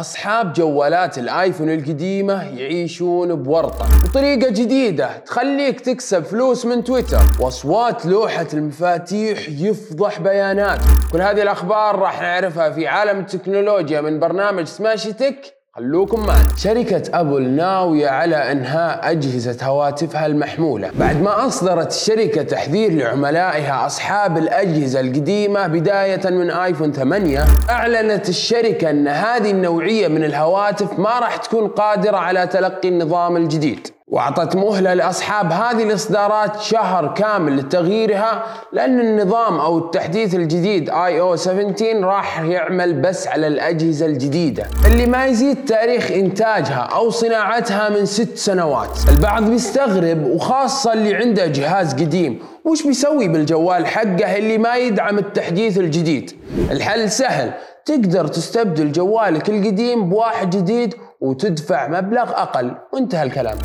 أصحاب جوالات الآيفون القديمة يعيشون بورطة. بطريقة جديدة تخليك تكسب فلوس من تويتر. وأصوات لوحة المفاتيح يفضح بيانات. كل هذه الأخبار راح نعرفها في عالم التكنولوجيا من برنامج سماشي تك خلوكم معنا شركة أبل ناوية على إنهاء أجهزة هواتفها المحمولة. بعد ما أصدرت الشركة تحذير لعملائها أصحاب الأجهزة القديمة بداية من آيفون 8 أعلنت الشركة أن هذه النوعية من الهواتف ما راح تكون قادرة على تلقي النظام الجديد. واعطت مهلة لأصحاب هذه الإصدارات شهر كامل لتغييرها لأن النظام أو التحديث الجديد آي أو 17 راح يعمل بس على الأجهزة الجديدة. اللي ما يزيد تاريخ إنتاجها أو صناعتها من ست سنوات. البعض بيستغرب وخاصة اللي عنده جهاز قديم. وش بيسوي بالجوال حقه اللي ما يدعم التحديث الجديد؟ الحل سهل. تقدر تستبدل جوالك القديم بواحد جديد وتدفع مبلغ أقل. وانتهى الكلام.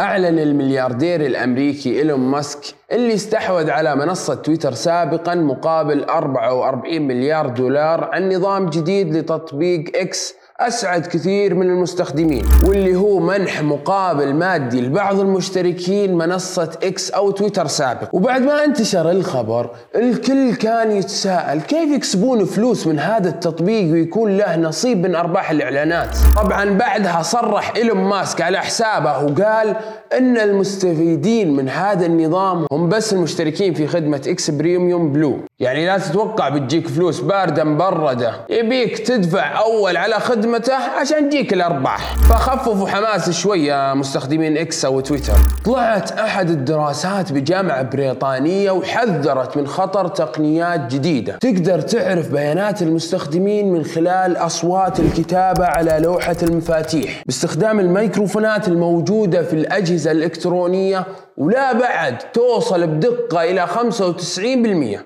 أعلن الملياردير الأمريكي إيلون ماسك اللي استحوذ على منصة تويتر سابقا مقابل 44 مليار دولار عن نظام جديد لتطبيق إكس أسعد كثير من المستخدمين واللي هو منح مقابل مادي لبعض المشتركين منصة إكس أو تويتر سابق. وبعد ما انتشر الخبر الكل كان يتساءل كيف يكسبون فلوس من هذا التطبيق ويكون له نصيب من أرباح الإعلانات. طبعا بعدها صرح إيلون ماسك على حسابه وقال إن المستفيدين من هذا النظام هم بس المشتركين في خدمة إكس premium blue. يعني لا تتوقع بتجيك فلوس باردة مبردة. يبيك تدفع أول على خدمته عشان تجيك الأرباح. فخففوا حماس شوية مستخدمين إكس أو تويتر. طلعت أحد الدراسات بجامعة بريطانية وحذرت من خطر تقنيات جديدة. تقدر تعرف بيانات المستخدمين من خلال أصوات الكتابة على لوحة المفاتيح. باستخدام الميكروفونات الموجودة في الاجهزة الأجهزة الإلكترونية ولا بعد توصل بدقة إلى 95%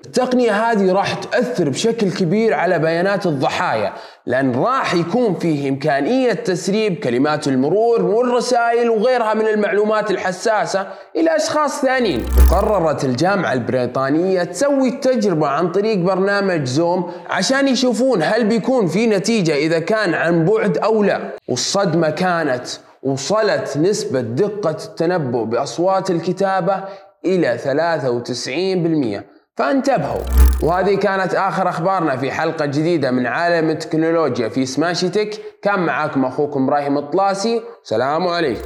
التقنية هذه راح تأثر بشكل كبير على بيانات الضحايا لأن راح يكون فيه إمكانية تسريب كلمات المرور والرسائل وغيرها من المعلومات الحساسة إلى أشخاص ثانيين. قررت الجامعة البريطانية تسوي التجربة عن طريق برنامج زوم عشان يشوفون هل بيكون في نتيجة إذا كان عن بعد أو لا. والصدمة كانت وصلت نسبة دقة التنبؤ بأصوات الكتابة إلى 93% فانتبهوا. وهذه كانت آخر أخبارنا في حلقة جديدة من عالم التكنولوجيا في سماشي تك كان معاكم أخوكم إبراهيم الطلاسي. سلام عليكم.